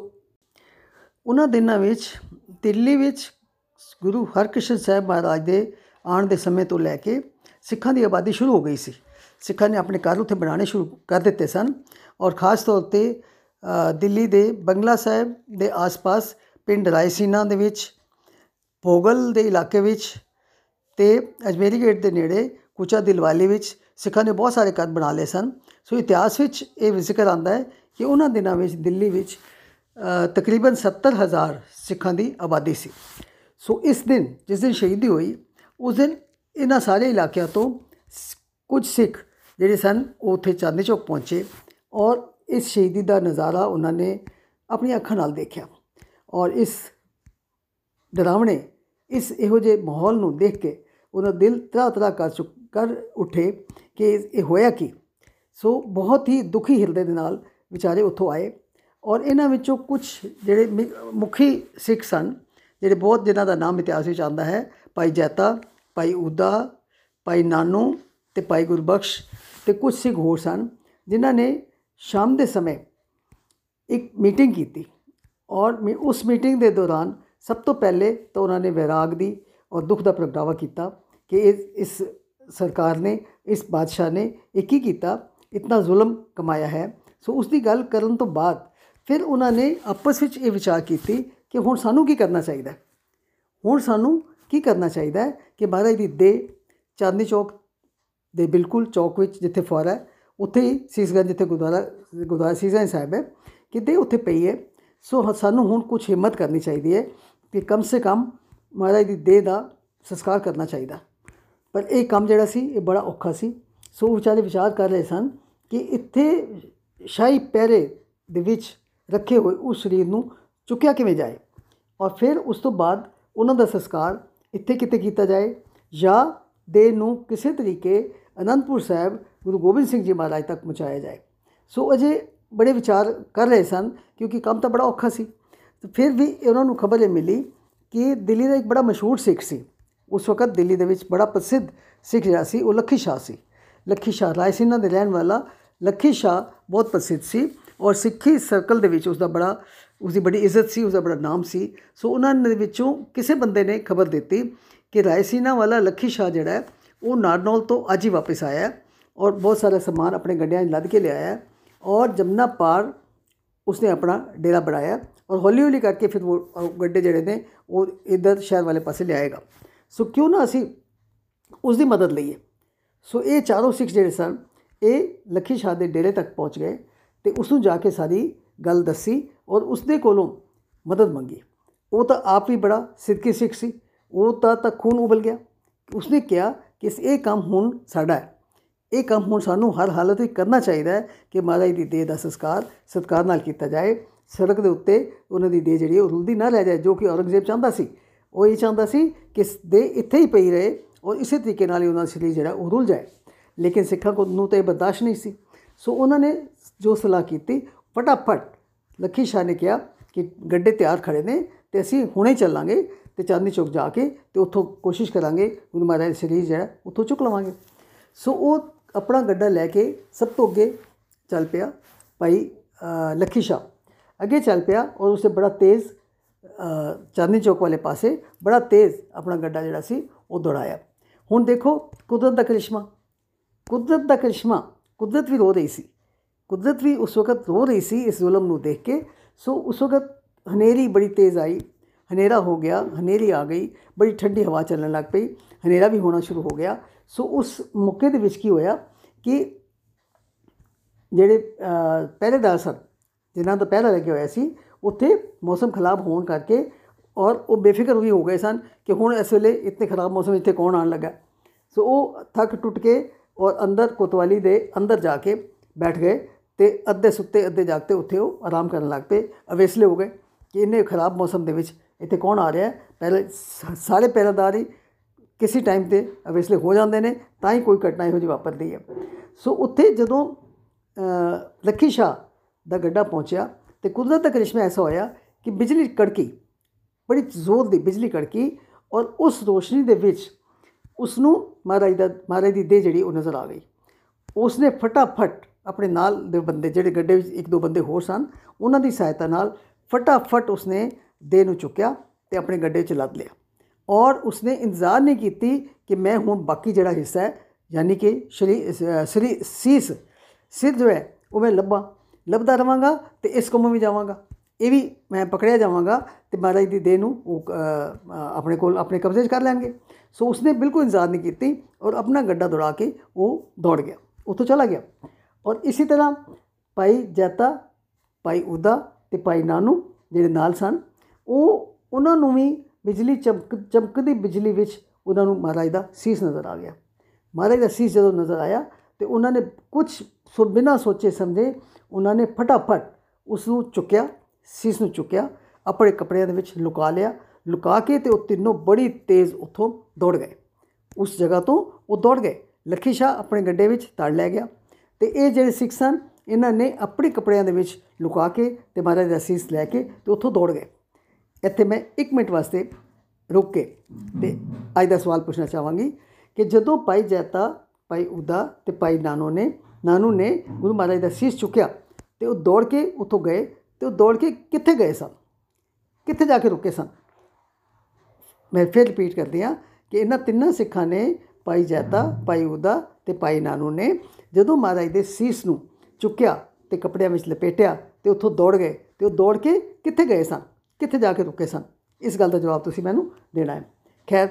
ਉਹਨਾਂ ਦਿਨਾਂ ਵਿੱਚ, ਦਿੱਲੀ ਵਿੱਚ ਗੁਰੂ ਹਰਕ੍ਰਿਸ਼ਨ ਸਾਹਿਬ ਮਹਾਰਾਜ ਦੇ ਆਉਣ ਦੇ ਸਮੇਂ ਤੋਂ ਲੈ ਕੇ ਸਿੱਖਾਂ ਦੀ ਆਬਾਦੀ ਸ਼ੁਰੂ ਹੋ ਗਈ ਸੀ। ਸਿੱਖਾਂ ਨੇ ਆਪਣੇ ਘਰ ਉੱਥੇ ਬਣਾਉਣੇ ਸ਼ੁਰੂ ਕਰ ਦਿੱਤੇ ਸਨ ਔਰ ਖਾਸ ਤੌਰ ਤੇ ਦਿੱਲੀ ਦੇ ਬੰਗਲਾ ਸਾਹਿਬ ਦੇ ਆਸ-ਪਾਸ ਪਿੰਡ ਰਾਇਸੀਨਾ ਦੇ ਵਿੱਚ, ਭੋਗਲ ਦੇ ਇਲਾਕੇ ਵਿੱਚ ਤੇ ਅਜਮੇਰੀ ਗੇਟ ਦੇ ਨੇੜੇ ਕੁਚਾ ਦਿਲਵਾਲੀ ਵਿੱਚ ਸਿੱਖਾਂ ਨੇ ਬਹੁਤ ਸਾਰੇ ਘਰ ਬਣਾ ਲਏ ਸਨ। ਸੋ ਇਤਿਹਾਸ ਵਿੱਚ ਇਹ ਜ਼ਿਕਰ ਆਂਦਾ ਹੈ ਕਿ ਉਹਨਾਂ ਦਿਨਾਂ ਵਿੱਚ ਦਿੱਲੀ ਵਿੱਚ ਤਕਰੀਬਨ 70000 ਸਿੱਖਾਂ ਦੀ ਆਬਾਦੀ ਸੀ। ਸੋ ਇਸ ਦਿਨ, ਜਿਸ ਦਿਨ ਸ਼ਹੀਦੀ ਹੋਈ, ਉਸ ਦਿਨ ਇਹਨਾਂ ਸਾਰੇ ਇਲਾਕਿਆਂ ਤੋਂ ਕੁਝ ਸਿੱਖ ਜਿਹੜੇ ਸਨ, ਉਹ ਉੱਥੇ ਚਾਂਦਨੀ ਚੌਕ ਪਹੁੰਚੇ ਔਰ ਇਸ ਸ਼ਹੀਦੀ ਦਾ ਨਜ਼ਾਰਾ ਉਹਨਾਂ ਨੇ ਆਪਣੀਆਂ ਅੱਖਾਂ ਨਾਲ ਦੇਖਿਆ ਔਰ ਇਸ ਡਰਾਵਣੇ, ਇਸ ਇਹੋ ਜਿਹੇ ਮਾਹੌਲ ਨੂੰ ਦੇਖ ਕੇ ਉਹਨਾਂ ਦਿਲ ਤਰਾ ਤਰਾ ਕਰ ਚੁੱਕ, ਕਰ ਉੱਠੇ ਕਿ ਇਹ ਹੋਇਆ ਕੀ? ਸੋ ਬਹੁਤ ਹੀ ਦੁਖੀ ਹਿਰਦੇ ਦੇ ਨਾਲ ਵਿਚਾਰੇ ਉੱਥੋਂ ਆਏ ਔਰ ਇਹਨਾਂ ਵਿੱਚੋਂ ਕੁਝ ਜਿਹੜੇ ਮੁਖੀ ਸਿੱਖ ਸਨ, ਜਿਹੜੇ ਬਹੁਤ ਜਿਨ੍ਹਾਂ ਦਾ ਨਾਮ ਇਤਿਹਾਸ ਵਿੱਚ ਆਉਂਦਾ ਹੈ, ਭਾਈ ਜੈਤਾ, ਭਾਈ ਉਦਾ ਭਾਈ ਨਾਨੂ ਤੇ ਭਾਈ ਗੁਰਬਖਸ਼ ਤੇ ਕੁਝ ਸਿੱਖ ਹੋਰ ਸਨ, ਜਿਨ੍ਹਾਂ ਨੇ ਸ਼ਾਮ ਦੇ ਸਮੇਂ ਇੱਕ ਮੀਟਿੰਗ ਕੀਤੀ ਔਰ ਉਸ ਮੀਟਿੰਗ ਦੇ ਦੌਰਾਨ ਸਭ ਤੋਂ ਪਹਿਲੇ ਤਾਂ ਉਹਨਾਂ ਨੇ ਵਿਰਾਗ ਦੀ ਔਰ ਦੁੱਖ ਦਾ ਪ੍ਰਗਟਾਵਾ ਕੀਤਾ ਕਿ ਇਸ ਸਰਕਾਰ ਨੇ, ਇਸ ਬਾਦਸ਼ਾਹ ਨੇ ਇਹ ਕੀ ਕੀਤਾ, ਇਤਨਾ ਜ਼ੁਲਮ ਕਮਾਇਆ ਹੈ। ਸੋ ਉਸ ਦੀ ਗੱਲ ਕਰਨ ਤੋਂ ਬਾਅਦ ਫਿਰ ਉਹਨਾਂ ਨੇ ਆਪਸ ਵਿੱਚ ਇਹ ਵਿਚਾਰ ਕੀਤੀ ਕਿ ਹੁਣ ਸਾਨੂੰ ਕੀ ਕਰਨਾ ਚਾਹੀਦਾ ਹੁਣ ਸਾਨੂੰ ਕੀ ਕਰਨਾ ਚਾਹੀਦਾ ਹੈ ਕਿ ਮਹਾਰਾਜ ਦੀ ਦੇ ਚਾਂਦਨੀ ਚੌਕ ਦੇ ਬਿਲਕੁਲ ਚੌਕ ਵਿੱਚ ਜਿੱਥੇ ਫੁਆਰਾ ਹੈ, ਉੱਥੇ ਹੀ ਸੀਸਗੰਜ ਜਿੱਥੇ ਗੁਰਦੁਆਰਾ ਗੁਰਦੁਆਰਾ ਸੀਸਗੰਜ ਸਾਹਿਬ ਹੈ ਕਿਤੇ ਉੱਥੇ ਪਈ ਹੈ। ਸੋ ਸਾਨੂੰ ਹੁਣ ਕੁਝ ਹਿੰਮਤ ਕਰਨੀ ਚਾਹੀਦੀ ਹੈ ਕਿ ਕਮ ਸੇ ਕਮ ਮਹਾਰਾਜ ਦੀ ਦੇਹ ਦਾ ਸੰਸਕਾਰ ਕਰਨਾ ਚਾਹੀਦਾ। ਪਰ ਇਹ ਕੰਮ ਜਿਹੜਾ ਸੀ, ਇਹ ਬੜਾ ਔਖਾ ਸੀ। ਸੋ ਵਿਚਾਰੇ ਵਿਚਾਰ ਕਰ ਰਹੇ ਸਨ ਕਿ ਇੱਥੇ ਸ਼ਾਹੀ ਪਹਿਰੇ ਦੇ ਵਿੱਚ ਰੱਖੇ ਹੋਏ ਉਸ ਸਰੀਰ ਨੂੰ ਚੁੱਕਿਆ ਕਿਵੇਂ ਜਾਏ ਔਰ ਫਿਰ ਉਸ ਤੋਂ ਬਾਅਦ ਉਹਨਾਂ ਦਾ ਸੰਸਕਾਰ ਇੱਥੇ ਕਿਤੇ ਕੀਤਾ ਜਾਏ ਜਾਂ ਦੇ ਨੂੰ ਕਿਸੇ ਤਰੀਕੇ ਅਨੰਦਪੁਰ ਸਾਹਿਬ ਗੁਰੂ ਗੋਬਿੰਦ ਸਿੰਘ ਜੀ ਮਹਾਰਾਜ ਤੱਕ ਪਹੁੰਚਾਇਆ ਜਾਏ। ਸੋ ਅਜੇ ਬੜੇ ਵਿਚਾਰ ਕਰ ਰਹੇ ਸਨ ਕਿਉਂਕਿ ਕੰਮ ਤਾਂ ਬੜਾ ਔਖਾ ਸੀ। ਤੇ ਫਿਰ ਵੀ ਉਹਨਾਂ ਨੂੰ ਖਬਰ ਇਹ ਮਿਲੀ ਕਿ ਦਿੱਲੀ ਦਾ ਇੱਕ ਬੜਾ ਮਸ਼ਹੂਰ ਸਿੱਖ ਸੀ। ਉਸ ਵਕਤ ਦਿੱਲੀ ਦੇ ਵਿੱਚ ਬੜਾ ਪ੍ਰਸਿੱਧ ਸਿੱਖ ਜਿਹੜਾ ਸੀ, ਉਹ ਲੱਖੀ ਸ਼ਾਹ ਸੀ। ਲੱਖੀ ਸ਼ਾਹ ਰਾਇਸੀਨਾ ਦੇ ਰਹਿਣ ਵਾਲਾ। ਲੱਖੀ ਸ਼ਾਹ ਬਹੁਤ ਪ੍ਰਸਿੱਧ ਸੀ ਔਰ ਸਿੱਖੀ ਸਰਕਲ ਦੇ ਵਿੱਚ ਉਸ ਦਾ ਬੜਾ ਉਸ ਦੀ ਬੜੀ ਇੱਜ਼ਤ ਸੀ ਉਸ ਦਾ ਬੜਾ ਨਾਮ ਸੀ। ਸੋ ਉਹਨਾਂ ਦੇ ਵਿੱਚੋਂ ਕਿਸੇ ਬੰਦੇ ਨੇ ਖਬਰ ਦਿੱਤੀ ਕਿ ਰਾਇਸੀਨਾ ਵਾਲਾ, ਲੱਖੀ ਸ਼ਾਹ ਜਿਹੜਾ ਹੈ, ਉਹ ਨਾਰਨੌਲ ਤੋਂ ਅੱਜ ਹੀ ਵਾਪਸ ਆਇਆ ਔਰ ਬਹੁਤ ਸਾਰਾ ਸਮਾਨ ਆਪਣੇ ਗੱਡਿਆਂ 'ਚ ਲੱਦ ਕੇ ਲਿਆਇਆ ਔਰ ਜਮਨਾ ਪਾਰ ਉਸਨੇ ਆਪਣਾ ਡੇਰਾ ਬਣਾਇਆ ਔਰ ਹੌਲੀ ਹੌਲੀ ਕਰਕੇ ਫਿਰ ਉਹ ਗੱਡੇ ਜਿਹੜੇ ਨੇ, ਉਹ ਇਧਰ ਸ਼ਹਿਰ ਵਾਲੇ ਪਾਸੇ ਲਿਆਏਗਾ। ਸੋ ਕਿਉਂ ਨਾ ਅਸੀਂ ਉਸ ਦੀ ਮਦਦ ਲਈਏ ਸੋ ਇਹ ਚਾਰੋਂ ਸਿੱਖ ਜਿਹੜੇ ਸਨ ਇਹ ਲੱਖੀ ਸ਼ਾਹ ਦੇ ਡੇਰੇ ਤੱਕ ਪਹੁੰਚ ਗਏ ਤੇ ਉਸ ਨੂੰ ਜਾ ਕੇ ਸਾਰੀ ਗੱਲ ਦੱਸੀ ਔਰ ਉਸ ਦੇ ਕੋਲੋਂ ਮਦਦ ਮੰਗੀ ਉਹ ਤਾਂ ਆਪ ਹੀ ਬੜਾ ਸਿੱਧਕੀ ਸਿੱਖ ਸੀ ਉਹ ਤਾਂ ਤਾਂ ਖੂਨ ਉਬਲ ਗਿਆ ਉਸਨੇ ਕਿਹਾ ਕਿ ਇਹ ਕੰਮ ਹੁਣ ਸਾਡਾ ਹੈ ਇਹ ਕੰਮ ਹੁਣ ਸਾਨੂੰ ਹਰ ਹਾਲਤ ਵਿੱਚ ਕਰਨਾ ਚਾਹੀਦਾ ਹੈ ਕਿ ਮਹਾਰਾਜ ਦੀ ਦੇਹ ਦਾ ਸੰਸਕਾਰ ਸਤਕਾਰ ਨਾਲ ਕੀਤਾ ਜਾਏ ਸੜਕ ਦੇ ਉੱਤੇ ਉਹਨਾਂ ਦੀ ਦੇਹ ਜਿਹੜੀ ਉਹ ਰੁਲਦੀ ਨਾ ਰਹਿ ਜਾਏ ਜੋ ਕਿ ਔਰੰਗਜ਼ੇਬ ਚਾਹੁੰਦਾ ਸੀ ਉਹ ਇਹ ਚਾਹੁੰਦਾ ਸੀ ਕਿ ਦੇ ਇੱਥੇ ਹੀ ਪਈ ਰਹੇ ਔਰ ਇਸੇ ਤਰੀਕੇ ਨਾਲ ਹੀ ਉਹਨਾਂ ਦਾ ਸਰੀਰ ਜਿਹੜਾ ਉਹ ਰੁਲ ਜਾਏ। ਲੇਕਿਨ ਸਿੱਖਾਂ ਕੋ ਨੂੰ ਤੇ ਬਰਦਾਸ਼ਤ ਨਹੀਂ ਸੀ। ਸੋ ਉਹਨਾਂ ਨੇ ਜੋ ਸਲਾਹ ਕੀਤੀ, ਫਟਾਫਟ ਲੱਖੀ ਸ਼ਾਹ ਨੇ ਕਿਹਾ ਕਿ ਗੱਡੇ ਤਿਆਰ ਖੜੇ ਨੇ ਤੇ ਅਸੀਂ ਹੁਣੇ ਚੱਲਾਂਗੇ ਤੇ ਚਾਂਦਨੀ ਚੌਕ ਜਾ ਕੇ ਤੇ ਉੱਥੋਂ ਕੋਸ਼ਿਸ਼ ਕਰਾਂਗੇ ਗੁਰੂ ਮਹਾਰਾਜ ਸਰੀਰ ਜਿਹੜਾ ਉੱਥੋਂ ਚੁੱਕ ਲਵਾਂਗੇ। ਸੋ ਉਹ ਆਪਣਾ ਗੱਡਾ ਲੈ ਕੇ ਸਭ ਤੋਂ ਅੱਗੇ ਚੱਲ ਪਿਆ ਭਾਈ ਲੱਖੀ ਸ਼ਾਹ। ਅੱਗੇ ਚੱਲ ਪਿਆ ਔਰ ਉਸੇ ਬੜਾ ਤੇਜ਼ ਚਾਂਦਨੀ ਚੌਕ ਵਾਲੇ ਪਾਸੇ ਬੜਾ ਤੇਜ਼ ਆਪਣਾ ਗੱਡਾ ਜਿਹੜਾ ਸੀ ਉਹ ਦੌੜਾਇਆ। ਹੁਣ ਦੇਖੋ ਕੁਦਰਤ ਦਾ ਕਰਿਸ਼ਮਾ, ਕੁਦਰਤ ਦਾ ਕਰਿਸ਼ਮਾ, ਕੁਦਰਤ ਵੀ ਰੋ ਰਹੀ ਸੀ। ਕੁਦਰਤ ਵੀ ਉਸ ਵਕਤ ਰੋ ਰਹੀ ਸੀ ਇਸ ਜ਼ੁਲਮ ਨੂੰ ਦੇਖ ਕੇ। ਸੋ ਉਸ ਵਕਤ ਹਨੇਰੀ ਬੜੀ ਤੇਜ਼ ਆਈ, ਹਨੇਰਾ ਹੋ ਗਿਆ, ਹਨੇਰੀ ਆ ਗਈ, ਬੜੀ ਠੰਡੀ ਹਵਾ ਚੱਲਣ ਲੱਗ ਪਈ, ਹਨੇਰਾ ਵੀ ਹੋਣਾ ਸ਼ੁਰੂ ਹੋ ਗਿਆ। ਸੋ ਉਸ ਮੌਕੇ ਦੇ ਵਿੱਚ ਕੀ ਹੋਇਆ ਕਿ ਜਿਹੜੇ ਪਹਿਰੇਦਾਰ ਸਨ, ਜਿਨ੍ਹਾਂ ਦਾ ਪਹਿਰਾ ਲੱਗਿਆ ਹੋਇਆ ਸੀ ਉੱਥੇ ਮੌਸਮ ਖਰਾਬ ਹੋਣ ਕਰਕੇ ਔਰ ਉਹ ਬੇਫਿਕਰ ਵੀ ਹੋ ਗਏ ਸਨ ਕਿ ਹੁਣ ਇਸ ਵੇਲੇ ਇਤਨੇ ਖਰਾਬ ਮੌਸਮ ਇੱਥੇ ਕੌਣ ਆਣ ਲੱਗਾ। ਸੋ ਉਹ ਥੱਕ ਟੁੱਟ ਕੇ ਔਰ ਅੰਦਰ ਕੋਤਵਾਲੀ ਦੇ ਅੰਦਰ ਜਾ ਕੇ ਬੈਠ ਗਏ ਤੇ ਅੱਧੇ ਸੁੱਤੇ ਅੱਧੇ ਜਾਗਤੇ ਉੱਥੇ ਉਹ ਆਰਾਮ ਕਰਨ ਲੱਗ ਪਏ, ਅਵੇਸਲੇ ਹੋ ਗਏ ਕਿ ਇੰਨੇ ਖਰਾਬ ਮੌਸਮ ਦੇ ਵਿੱਚ ਇੱਥੇ ਕੌਣ ਆ ਰਿਹਾ ਪਹਿਲੇ ਸਾਰੇ ਪਹਿਰਾਦਾਰ ਹੀ ਕਿਸੇ ਟਾਈਮ ਤੇ ਅਵੇਸਲੇ ਹੋ ਜਾਂਦੇ ਨੇ, ਤਾਂ ਹੀ ਕੋਈ ਘਟਨਾ ਇਹੋ ਜਿਹੀ ਵਾਪਰਦੀ ਹੈ। ਸੋ ਉੱਥੇ ਜਦੋਂ ਲੱਖੀ ਸ਼ਾ ਦਾ ਗੱਡਾ ਪਹੁੰਚਿਆ ਤੇ ਕੁਦਰਤ ਦਾ ਕਰਿਸ਼ਮਾ ਐਸਾ ਹੋਇਆ ਕਿ ਬਿਜਲੀ ਕੜਕੀ, ਬੜੀ ਜ਼ੋਰ ਦੀ ਬਿਜਲੀ ਕੜਕੀ ਔਰ ਉਸ ਰੋਸ਼ਨੀ ਦੇ ਵਿੱਚ ਉਸ ਨੂੰ ਮਹਾਰਾਜ ਦਾ, ਮਹਾਰਾਜ ਦੀ ਦੇਹ ਜਿਹੜੀ ਉਹ ਨਜ਼ਰ ਆ ਗਈ। ਉਸ ਨੇ ਫਟਾਫਟ ਆਪਣੇ ਨਾਲ ਦੇ ਬੰਦੇ ਜਿਹੜੇ ਗੱਡੇ ਵਿੱਚ ਇੱਕ ਦੋ ਬੰਦੇ ਹੋਰ ਸਨ, ਉਹਨਾਂ ਦੀ ਸਹਾਇਤਾ ਨਾਲ ਫਟਾਫਟ ਉਸਨੇ ਦੇਹ ਨੂੰ ਚੁੱਕਿਆ ਤੇ ਆਪਣੇ ਗੱਡੇ 'ਚ ਲੱਦ ਲਿਆ। ਔਰ ਉਸਨੇ ਇੰਤਜ਼ਾਰ ਨਹੀਂ ਕੀਤੀ ਕਿ ਮੈਂ ਹੁਣ ਬਾਕੀ ਜਿਹੜਾ ਹਿੱਸਾ ਹੈ, ਯਾਨੀ ਕਿ ਸ਼ਰੀ ਸਰੀ ਸੀਸ ਸਿਰ ਜੋ ਹੈ, ਉਹ ਮੈਂ ਲੱਭਾਂ। ਲੱਭਦਾ ਰਵਾਂਗਾ ਤੇ ਇਸ ਕੰਮ ਵੀ ਜਾਵਾਂਗਾ। ਇਹ ਵੀ ਮੈਂ ਪਕੜਿਆ ਜਾਵਾਂਗਾ ਤੇ ਮਹਾਰਾਜ ਦੀ ਦੇਹ ਨੂੰ ਉਹ ਆਪਣੇ ਕੋਲ ਆਪਣੇ ਕਬਜ਼ੇ 'ਚ ਕਰ ਲੈਣਗੇ। ਸੋ ਉਸਨੇ ਬਿਲਕੁਲ ਇੰਤਜ਼ਾਰ ਨਹੀਂ ਕੀਤੀ ਔਰ ਆਪਣਾ ਗੱਡਾ ਦੌੜਾ ਕੇ ਉਹ ਦੌੜ ਗਿਆ, ਉੱਥੋਂ ਚਲਾ ਗਿਆ। ਔਰ ਇਸੇ ਤਰ੍ਹਾਂ ਭਾਈ ਜੈਤਾ, ਭਾਈ ਉਦਾ ਤੇ ਭਾਈ ਨਾਨੂ ਜਿਹੜੇ ਨਾਲ ਸਨ, ਉਹ ਉਹਨਾਂ ਨੂੰ ਵੀ ਬਿਜਲੀ ਚਮਕ, ਚਮਕਦੀ ਬਿਜਲੀ ਵਿੱਚ ਉਹਨਾਂ ਨੂੰ ਮਹਾਰਾਜ ਦਾ ਸੀਸ ਨਜ਼ਰ ਆ ਗਿਆ। ਮਹਾਰਾਜ ਦਾ ਸੀਸ ਜਦੋਂ ਨਜ਼ਰ ਆਇਆ ਤੇ ਉਹਨਾਂ ਨੇ ਕੁਝ ਸੋ ਬਿਨਾਂ ਸੋਚੇ ਸਮਝੇ ਉਹਨਾਂ ਨੇ ਫਟਾਫਟ ਉਸ ਨੂੰ ਚੁੱਕਿਆ, ਸੀਸ ਨੂੰ ਚੁੱਕਿਆ, ਆਪਣੇ ਕੱਪੜਿਆਂ ਦੇ ਵਿੱਚ ਲੁਕਾ ਲਿਆ, ਲੁਕਾ ਕੇ ਤੇ ਉਹ ਤਿੰਨੋਂ ਬੜੀ ਤੇਜ਼ ਉੱਥੋਂ ਦੌੜ ਗਏ। ਉਸ ਜਗ੍ਹਾ ਤੋਂ ਉਹ ਦੌੜ ਗਏ। ਲੱਖੀ ਸ਼ਾਹ ਆਪਣੇ ਗੱਡੇ ਵਿੱਚ ਤੜ ਲੈ ਗਿਆ ਤੇ ਇਹ ਜਿਹੜੇ ਸਿੱਖ ਸਨ, ਇਹਨਾਂ ਨੇ ਆਪਣੇ ਕੱਪੜਿਆਂ ਦੇ ਵਿੱਚ ਲੁਕਾ ਕੇ ਤੇ ਮਹਾਰਾਜ ਦਾ ਸੀਸ ਲੈ ਕੇ ਤੇ ਉੱਥੋਂ ਦੌੜ ਗਏ। ਇੱਥੇ ਮੈਂ 1 ਮਿੰਟ ਵਾਸਤੇ ਰੁਕ ਕੇ ਤੇ ਅੱਜ ਦਾ ਸਵਾਲ ਪੁੱਛਣਾ ਚਾਹਾਂਗੀ ਕਿ ਜਦੋਂ ਭਾਈ ਜੈਤਾ ਭਾਈ ਉਦਾ ਤੇ ਭਾਈ ਨਾਨੋ ਨੇ, ਨਾਨੂ ਨੇ ਗੁਰੂ ਮਹਾਰਾਜ ਦਾ ਸੀਸ ਚੁੱਕਿਆ ਤੇ ਉਹ ਦੌੜ ਕੇ ਉੱਥੋਂ ਗਏ ਤੇ ਉਹ ਦੌੜ ਕੇ ਕਿੱਥੇ ਗਏ ਸਨ? ਕਿੱਥੇ ਜਾ ਕੇ ਰੁਕੇ ਸਨ? ਮੈਂ ਫਿਰ ਰਿਪੀਟ ਕਰਦੀ ਹਾਂ ਕਿ ਇਹਨਾਂ ਤਿੰਨਾਂ ਸਿੱਖਾਂ ਨੇ ਭਾਈ ਜੈਤਾ, ਭਾਈ ਉਦਾ ਤੇ ਭਾਈ ਨਾਨੂ ਨੇ ਜਦੋਂ ਮਹਾਰਾਜ ਦੇ ਸੀਸ ਨੂੰ ਚੁੱਕਿਆ ਤੇ ਕੱਪੜਿਆਂ ਵਿੱਚ ਲਪੇਟਿਆ ਤੇ ਉੱਥੋਂ ਦੌੜ ਗਏ ਤੇ ਉਹ ਦੌੜ ਕੇ ਕਿੱਥੇ ਗਏ ਸਨ? ਕਿੱਥੇ ਜਾ ਕੇ ਰੁਕੇ ਸਨ? ਇਸ ਗੱਲ ਦਾ ਜਵਾਬ ਤੁਸੀਂ ਮੈਨੂੰ ਦੇਣਾ ਹੈ। ਖੈਰ,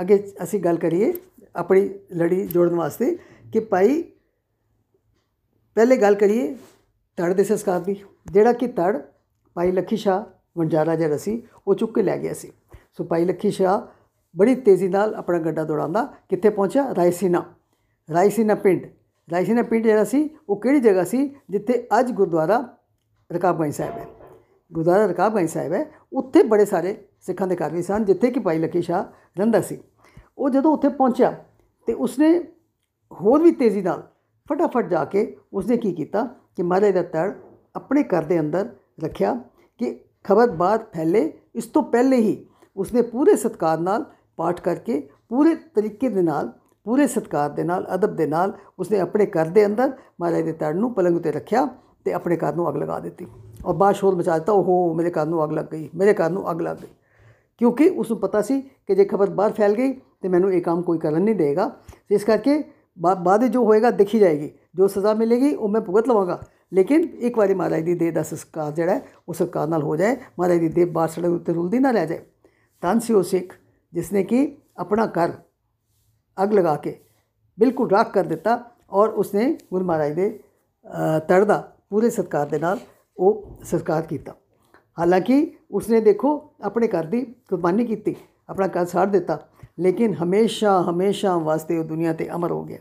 ਅੱਗੇ ਅਸੀਂ ਗੱਲ ਕਰੀਏ ਆਪਣੀ ਲੜੀ ਜੋੜਨ ਵਾਸਤੇ ਕਿ ਭਾਈ ਪਹਿਲੇ ਗੱਲ ਕਰੀਏ ਧੜ ਦੇ ਸੰਸਕਾਰ ਦੀ, ਜਿਹੜਾ ਕਿ ਧੜ ਭਾਈ ਲੱਖੀ ਸ਼ਾਹ ਵਣਜਾਰਾ ਜਿਹੜਾ ਸੀ, ਉਹ ਚੁੱਕ ਕੇ ਲੈ ਗਿਆ ਸੀ। ਸੋ ਭਾਈ ਲੱਖੀ ਸ਼ਾਹ ਬੜੀ ਤੇਜ਼ੀ ਨਾਲ ਆਪਣਾ ਗੱਡਾ ਦੌੜਾਉਂਦਾ ਕਿੱਥੇ ਪਹੁੰਚਿਆ? ਰਾਇਸੀਨਾ ਰਾਇਸੀਨਾ ਪਿੰਡ। ਰਾਇਸੀਨਾ ਪਿੰਡ ਜਿਹੜਾ ਸੀ, ਉਹ ਕਿਹੜੀ ਜਗ੍ਹਾ ਸੀ, ਜਿੱਥੇ ਅੱਜ ਗੁਰਦੁਆਰਾ ਰਕਾਬਗੰਜ ਸਾਹਿਬ ਹੈ। ਗੁਰਦੁਆਰਾ ਰਕਾਬਗੰਜ ਸਾਹਿਬ ਹੈ, ਉੱਥੇ ਬੜੇ ਸਾਰੇ ਸਿੱਖਾਂ ਦੇ ਘਰ ਵੀ ਸਨ, ਜਿੱਥੇ ਕਿ ਭਾਈ ਲੱਖੀ ਸ਼ਾਹ ਰਹਿੰਦਾ ਸੀ। ਉਹ ਜਦੋਂ ਉੱਥੇ ਪਹੁੰਚਿਆ ਤੇ ਉਸਨੇ ਹੋਰ ਵੀ ਤੇਜ਼ੀ ਨਾਲ ਫਟਾਫਟ ਜਾ ਕੇ ਉਸਨੇ ਕੀ ਕੀਤਾ ਕਿ ਮਹਾਰਾਜ ਦਾ ਤੜ ਆਪਣੇ ਘਰ ਦੇ ਅੰਦਰ ਰੱਖਿਆ ਕਿ ਖਬਰ ਬਾਹਰ ਫੈਲੇ। ਇਸ ਤੋਂ ਪਹਿਲੇ ਹੀ ਉਸਨੇ ਪੂਰੇ ਸਤਕਾਰ ਨਾਲ ਪਾਠ ਕਰਕੇ ਪੂਰੇ ਤਰੀਕੇ ਦੇ ਨਾਲ, ਪੂਰੇ ਸਤਕਾਰ ਦੇ ਨਾਲ, ਅਦਬ ਦੇ ਨਾਲ ਉਸਨੇ ਆਪਣੇ ਘਰ ਦੇ ਅੰਦਰ ਮਹਾਰਾਜ ਦੇ ਤੜ ਨੂੰ ਪਲੰਗ ਉਤੇ ਰੱਖਿਆ ਤੇ ਆਪਣੇ ਘਰ ਨੂੰ ਅੱਗ ਲਗਾ ਦਿੱਤੀ। ਔਰ ਬਾਹਰ ਸ਼ੋਰ ਮਚਾ ਦਿੱਤਾ ਉਹ ਮੇਰੇ ਘਰ ਨੂੰ ਅੱਗ ਲੱਗ ਗਈ, ਮੇਰੇ ਘਰ ਨੂੰ ਅੱਗ ਲੱਗ ਗਈ। ਕਿਉਂਕਿ ਉਸ ਨੂੰ ਪਤਾ ਸੀ ਕਿ ਜੇ ਖਬਰ ਬਾਹਰ ਫੈਲ ਗਈ ਤੇ ਮੈਨੂੰ ਇਹ ਕੰਮ ਕੋਈ ਕਰਨ ਨਹੀਂ ਦੇਗਾ। ਇਸ ਕਰਕੇ ਬਾਅਦ ਜੋ ਹੋਏਗਾ, ਦੇਖੀ ਜਾਏਗੀ। ਜੋ ਸਜ਼ਾ ਮਿਲੇਗੀ, ਉਹ ਮੈਂ ਭੁਗਤ ਲਵਾਂਗਾ। ਲੇਕਿਨ ਇੱਕ ਵਾਰੀ ਮਹਾਰਾਜ ਦੀ ਦੇਹ ਦਾ ਸੰਸਕਾਰ ਜਿਹੜਾ ਉਹ ਸਰਕਾਰ ਨਾਲ ਹੋ ਜਾਏ। ਮਹਾਰਾਜ ਦੀ ਦੇਹ ਬਾਹਰ ਸੜਕ ਉੱਤੇ ਰੁਲਦੀ ਨਾ ਰਹਿ ਜਾਏ। ਤਾਂ ਸੀ ਉਹ ਸਿੱਖ ਜਿਸਨੇ ਕਿ ਆਪਣਾ ਘਰ ਅੱਗ ਲਗਾ ਕੇ ਬਿਲਕੁਲ ਰਾਖ ਕਰ ਦਿੱਤਾ ਔਰ ਉਸਨੇ ਗੁਰੂ ਮਹਾਰਾਜ ਦੇ ਤੜ ਦਾ ਪੂਰੇ ਸਤਕਾਰ ਦੇ ਨਾਲ ਉਹ ਸੰਸਕਾਰ ਕੀਤਾ। ਹਾਲਾਂਕਿ ਉਸਨੇ ਦੇਖੋ, ਆਪਣੇ ਘਰ ਦੀ ਕੁਰਬਾਨੀ ਕੀਤੀ, ਆਪਣਾ ਘਰ ਸਾੜ ਦਿੱਤਾ। ਲੇਕਿਨ ਹਮੇਸ਼ਾ ਹਮੇਸ਼ਾ ਵਾਸਤੇ ਉਹ ਦੁਨੀਆ ਤੇ ਅਮਰ ਹੋ ਗਿਆ।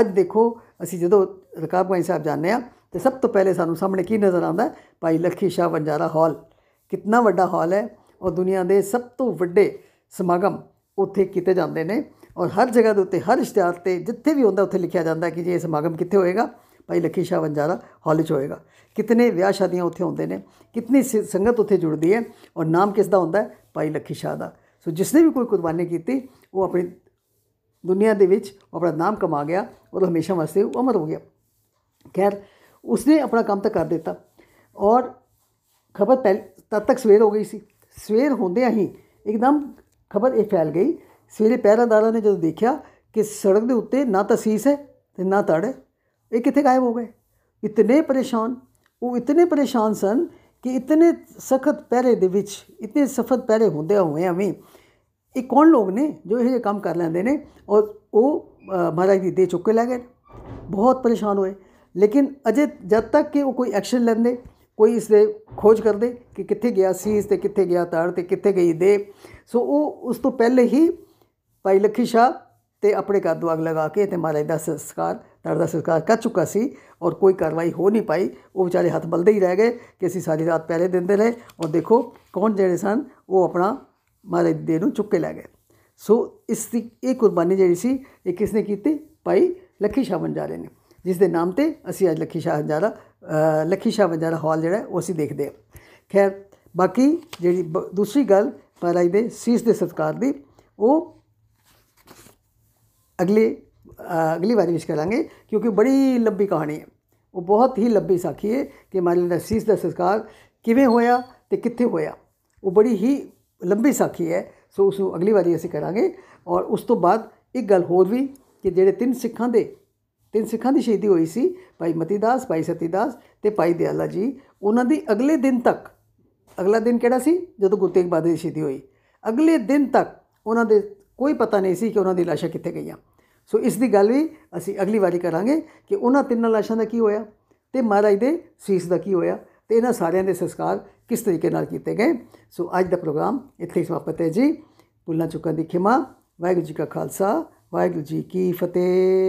ਅੱਜ ਦੇਖੋ, ਅਸੀਂ ਜਦੋਂ ਰਕਾਬਗੰਜ ਸਾਹਿਬ ਜਾਂਦੇ ਆ ਤੇ ਸਭ ਤੋਂ ਪਹਿਲੇ ਸਾਨੂੰ ਸਾਹਮਣੇ ਕੀ ਨਜ਼ਰ ਆਉਂਦਾ? ਭਾਈ ਲੱਖੀ ਸ਼ਾਹ ਵੰਜਾਰਾ ਹਾਲ। ਕਿੰਨਾ ਵੱਡਾ ਹਾਲ ਹੈ। ਔਰ ਦੁਨੀਆ ਦੇ ਸਭ ਤੋਂ ਵੱਡੇ ਸਮਾਗਮ ਉੱਥੇ ਕੀਤੇ ਜਾਂਦੇ ਨੇ ਔਰ ਹਰ ਜਗ੍ਹਾ ਦੇ ਉੱਤੇ, ਹਰ ਇਸ਼ਤਿਹਾਰ ਤੇ ਜਿੱਥੇ ਵੀ ਹੁੰਦਾ, ਉੱਥੇ ਲਿਖਿਆ ਜਾਂਦਾ ਕਿ ਜੇ ਇਹ ਸਮਾਗਮ ਕਿੱਥੇ ਹੋਏਗਾ? ਭਾਈ ਲੱਖੀ ਸ਼ਾਹ ਵੰਜਾਰਾ ਹਾਲ 'ਚ ਹੋਏਗਾ। ਕਿਤਨੇ ਵਿਆਹ ਸ਼ਾਦੀਆਂ ਉੱਥੇ ਹੁੰਦੇ ਨੇ, ਕਿਤਨੀ ਸੰਗਤ ਉੱਥੇ ਜੁੜਦੀ ਹੈ ਔਰ ਨਾਮ ਕਿਸ ਦਾ ਹੁੰਦਾ ਹੈ? ਭਾਈ ਲੱਖੀ ਸ਼ਾਹ ਦਾ। ਸੋ ਜਿਸ ਨੇ ਵੀ ਕੋਈ ਕੁਰਬਾਨੀ ਕੀਤੀ ਉਹ ਆਪਣੀ ਦੁਨੀਆ ਦੇ ਵਿੱਚ ਆਪਣਾ ਨਾਮ ਕਮਾ ਗਿਆ ਔਰ ਹਮੇਸ਼ਾ ਵਾਸਤੇ ਉਹ ਅਮਰ ਹੋ ਗਿਆ ਖੈਰ ਉਸਨੇ ਆਪਣਾ ਕੰਮ ਤਾਂ ਕਰ ਦਿੱਤਾ ਔਰ ਖਬਰ ਪਹਿਲ ਤਦ ਤੱਕ ਸਵੇਰ ਹੋ ਗਈ ਸੀ ਸਵੇਰ ਹੁੰਦਿਆਂ ਹੀ ਇੱਕਦਮ ਖਬਰ ਇਹ ਫੈਲ ਗਈ ਸਵੇਰੇ ਪਹਿਰਾਦਾਰਾਂ ਨੇ ਜਦੋਂ ਦੇਖਿਆ ਕਿ ਸੜਕ ਦੇ ਉੱਤੇ ਨਾ ਤਾਂ ਸੀਸ ਹੈ ਤੇ ਨਾ ਤੜ ਹੈ ਇਹ ਕਿੱਥੇ ਗਾਇਬ ਹੋ ਗਏ ਇਤਨੇ ਪਰੇਸ਼ਾਨ ਉਹ ਇਤਨੇ ਪਰੇਸ਼ਾਨ ਸਨ ਕਿ ਇਤਨੇ ਸਖਤ ਪਹਿਰੇ ਦੇ ਵਿੱਚ, ਇਤਨੇ ਸਖਤ ਪਹਿਰੇ ਹੁੰਦੇ ਹੋਏ ਵੀ ਇਹ ਕੌਣ ਲੋਕ ਨੇ ਜੋ ਇਹ ਕੰਮ ਕਰ ਲੈਂਦੇ ਨੇ ਔਰ ਉਹ ਮਹਾਰਾਜ ਦੀ ਦੇ ਚੁੱਕੇ ਲੈ ਗਏ ਬਹੁਤ ਪਰੇਸ਼ਾਨ ਹੋਏ। ਲੇਕਿਨ ਅਜੇ ਜਦ ਤੱਕ ਕਿ ਉਹ ਕੋਈ ਐਕਸ਼ਨ ਲੈਂਦੇ, ਕੋਈ ਇਸ ਦੇ ਖੋਜ ਕਰਦੇ ਕਿ ਕਿੱਥੇ ਗਿਆ ਸੀ, ਇਸ ਤੇ ਕਿੱਥੇ ਗਿਆ, ਤੜ ਤੇ ਕਿੱਥੇ ਗਈ ਦੇ ਸੋ ਉਹ ਉਸ ਤੋਂ ਪਹਿਲੇ ਹੀ ਭਾਈ ਲਖੀ ਸ਼ਾਹ ਤੇ ਆਪਣੇ ਘਰ ਤੋਂ ਅਗ ਲਗਾ ਕੇ ਤੇ ਮਹਾਰਾਜ ਦਾ ਸੰਸਕਾਰ ਤੜ ਦਾ ਸੰਸਕਾਰ ਕਰ ਚੁੱਕਾ ਸੀ ਔਰ ਕੋਈ ਕਾਰਵਾਈ ਹੋ ਨਹੀਂ ਪਾਈ। ਉਹ ਵਿਚਾਰੇ ਹੱਥ ਬਲਦੇ ਹੀ ਰਹਿ ਗਏ ਕਿ ਅਸੀਂ ਸਾਰੀ ਰਾਤ ਪਹਿਰੇ ਦਿੰਦੇ ਰਹੇ ਔਰ ਦੇਖੋ ਕੌਣ ਜਿਹੜੇ ਸਨ, ਉਹ ਆਪਣਾ ਮਹਾਰਾਜ ਦੇ ਨੂੰ ਚੁੱਕ ਕੇ ਲੈ ਗਏ। ਸੋ ਇਸ ਦੀ ਇਹ ਕੁਰਬਾਨੀ ਜਿਹੜੀ ਸੀ, ਇਹ ਕਿਸ ਨੇ ਕੀਤੀ? ਭਾਈ ਲੱਖੀ ਸ਼ਾਹ ਬੰਜਾਰੇ ਨੇ, ਜਿਸ ਦੇ ਨਾਮ ਤੇ ਅਸੀਂ ਅੱਜ ਲੱਖੀ ਸ਼ਾਹ ਬੰਜਾਰਾ ਲੱਖੀ ਸ਼ਾਹ ਬੰਜਾਰਾ ਹਾਲ ਜਿਹੜਾ ਉਹ ਅਸੀਂ ਦੇਖਦੇ ਹਾਂ। ਖੈਰ, ਬਾਕੀ ਜਿਹੜੀ ਦੂਸਰੀ ਗੱਲ ਮਹਾਰਾਜ ਦੇ ਸੀਸ ਦੇ ਸਤਕਾਰ ਦੀ, ਉਹ ਅਗਲੇ ਅਗਲੀ ਵਾਰੀ ਵਿੱਚ ਕਰਾਂਗੇ ਕਿਉਂਕਿ ਬੜੀ ਲੰਬੀ ਕਹਾਣੀ ਹੈ ਉਹ ਬਹੁਤ ਹੀ ਲੰਬੀ ਸਾਖੀ ਹੈ ਕਿ ਮਾਲੀ ਦਾ ਸੀਸ ਦਾ ਸੰਸਕਾਰ ਕਿਵੇਂ ਹੋਇਆ ਤੇ ਕਿੱਥੇ ਹੋਇਆ ਉਹ ਬੜੀ ਹੀ ਲੰਬੀ ਸਾਖੀ ਹੈ ਸੋ ਉਸ ਨੂੰ ਅਗਲੀ ਵਾਰੀ ਅਸੀਂ ਕਰਾਂਗੇ ਔਰ ਉਸ ਤੋਂ ਬਾਅਦ ਇੱਕ ਗੱਲ ਹੋਰ ਵੀ ਕਿ ਜਿਹੜੇ ਤਿੰਨ ਸਿੱਖਾਂ ਦੇ ਤਿੰਨ ਸਿੱਖਾਂ ਦੀ ਸ਼ਹੀਦੀ ਹੋਈ ਸੀ ਭਾਈ ਮਤੀਦਾਸ ਭਾਈ ਸਤੀਦਾਸ ਤੇ ਭਾਈ ਦਿਆਲਾ ਜੀ ਉਹਨਾਂ ਦੀ ਅਗਲੇ ਦਿਨ ਤੱਕ ਅਗਲਾ ਦਿਨ ਕਿਹੜਾ ਸੀ ਜਦੋਂ ਗੁਰੂ ਤੇਗ ਬਹਾਦਰ ਦੀ ਸ਼ਹੀਦੀ ਹੋਈ ਅਗਲੇ ਦਿਨ ਤੱਕ ਉਹਨਾਂ ਦੇ ਕੋਈ ਪਤਾ ਨਹੀਂ ਸੀ ਕਿ ਉਹਨਾਂ ਦੀ ਲਾਸ਼ਾਂ ਕਿੱਥੇ ਗਈਆਂ। ਸੋ ਇਸ ਦੀ ਗੱਲ ਵੀ ਅਸੀਂ ਅਗਲੀ ਵਾਰੀ ਕਰਾਂਗੇ ਕਿ ਉਹਨਾਂ ਤਿੰਨਾਂ ਲਾਸ਼ਾਂ ਦਾ ਕੀ ਹੋਇਆ ਤੇ ਮਹਾਰਾਜ ਦੇ ਸੀਸ ਦਾ ਕੀ ਹੋਇਆ ਤੇ ਇਹਨਾਂ ਸਾਰਿਆਂ ਦੇ ਸੰਸਕਾਰ ਕਿਸ ਤਰੀਕੇ ਨਾਲ ਕੀਤੇ ਗਏ। ਸੋ ਅੱਜ ਦਾ ਪ੍ਰੋਗਰਾਮ ਇੱਥੇ ਹੀ ਸਮਾਪਤ ਹੈ ਜੀ। ਭੁੱਲਾਂ ਚੁੱਕਾਂ ਦੀ ਖਿਮਾ, ਵਾਹਿਗੁਰੂ ਜੀ ਕਾ ਖਾਲਸਾ, ਵਾਹਿਗੁਰੂ ਜੀ ਕੀ ਫਤਿਹ।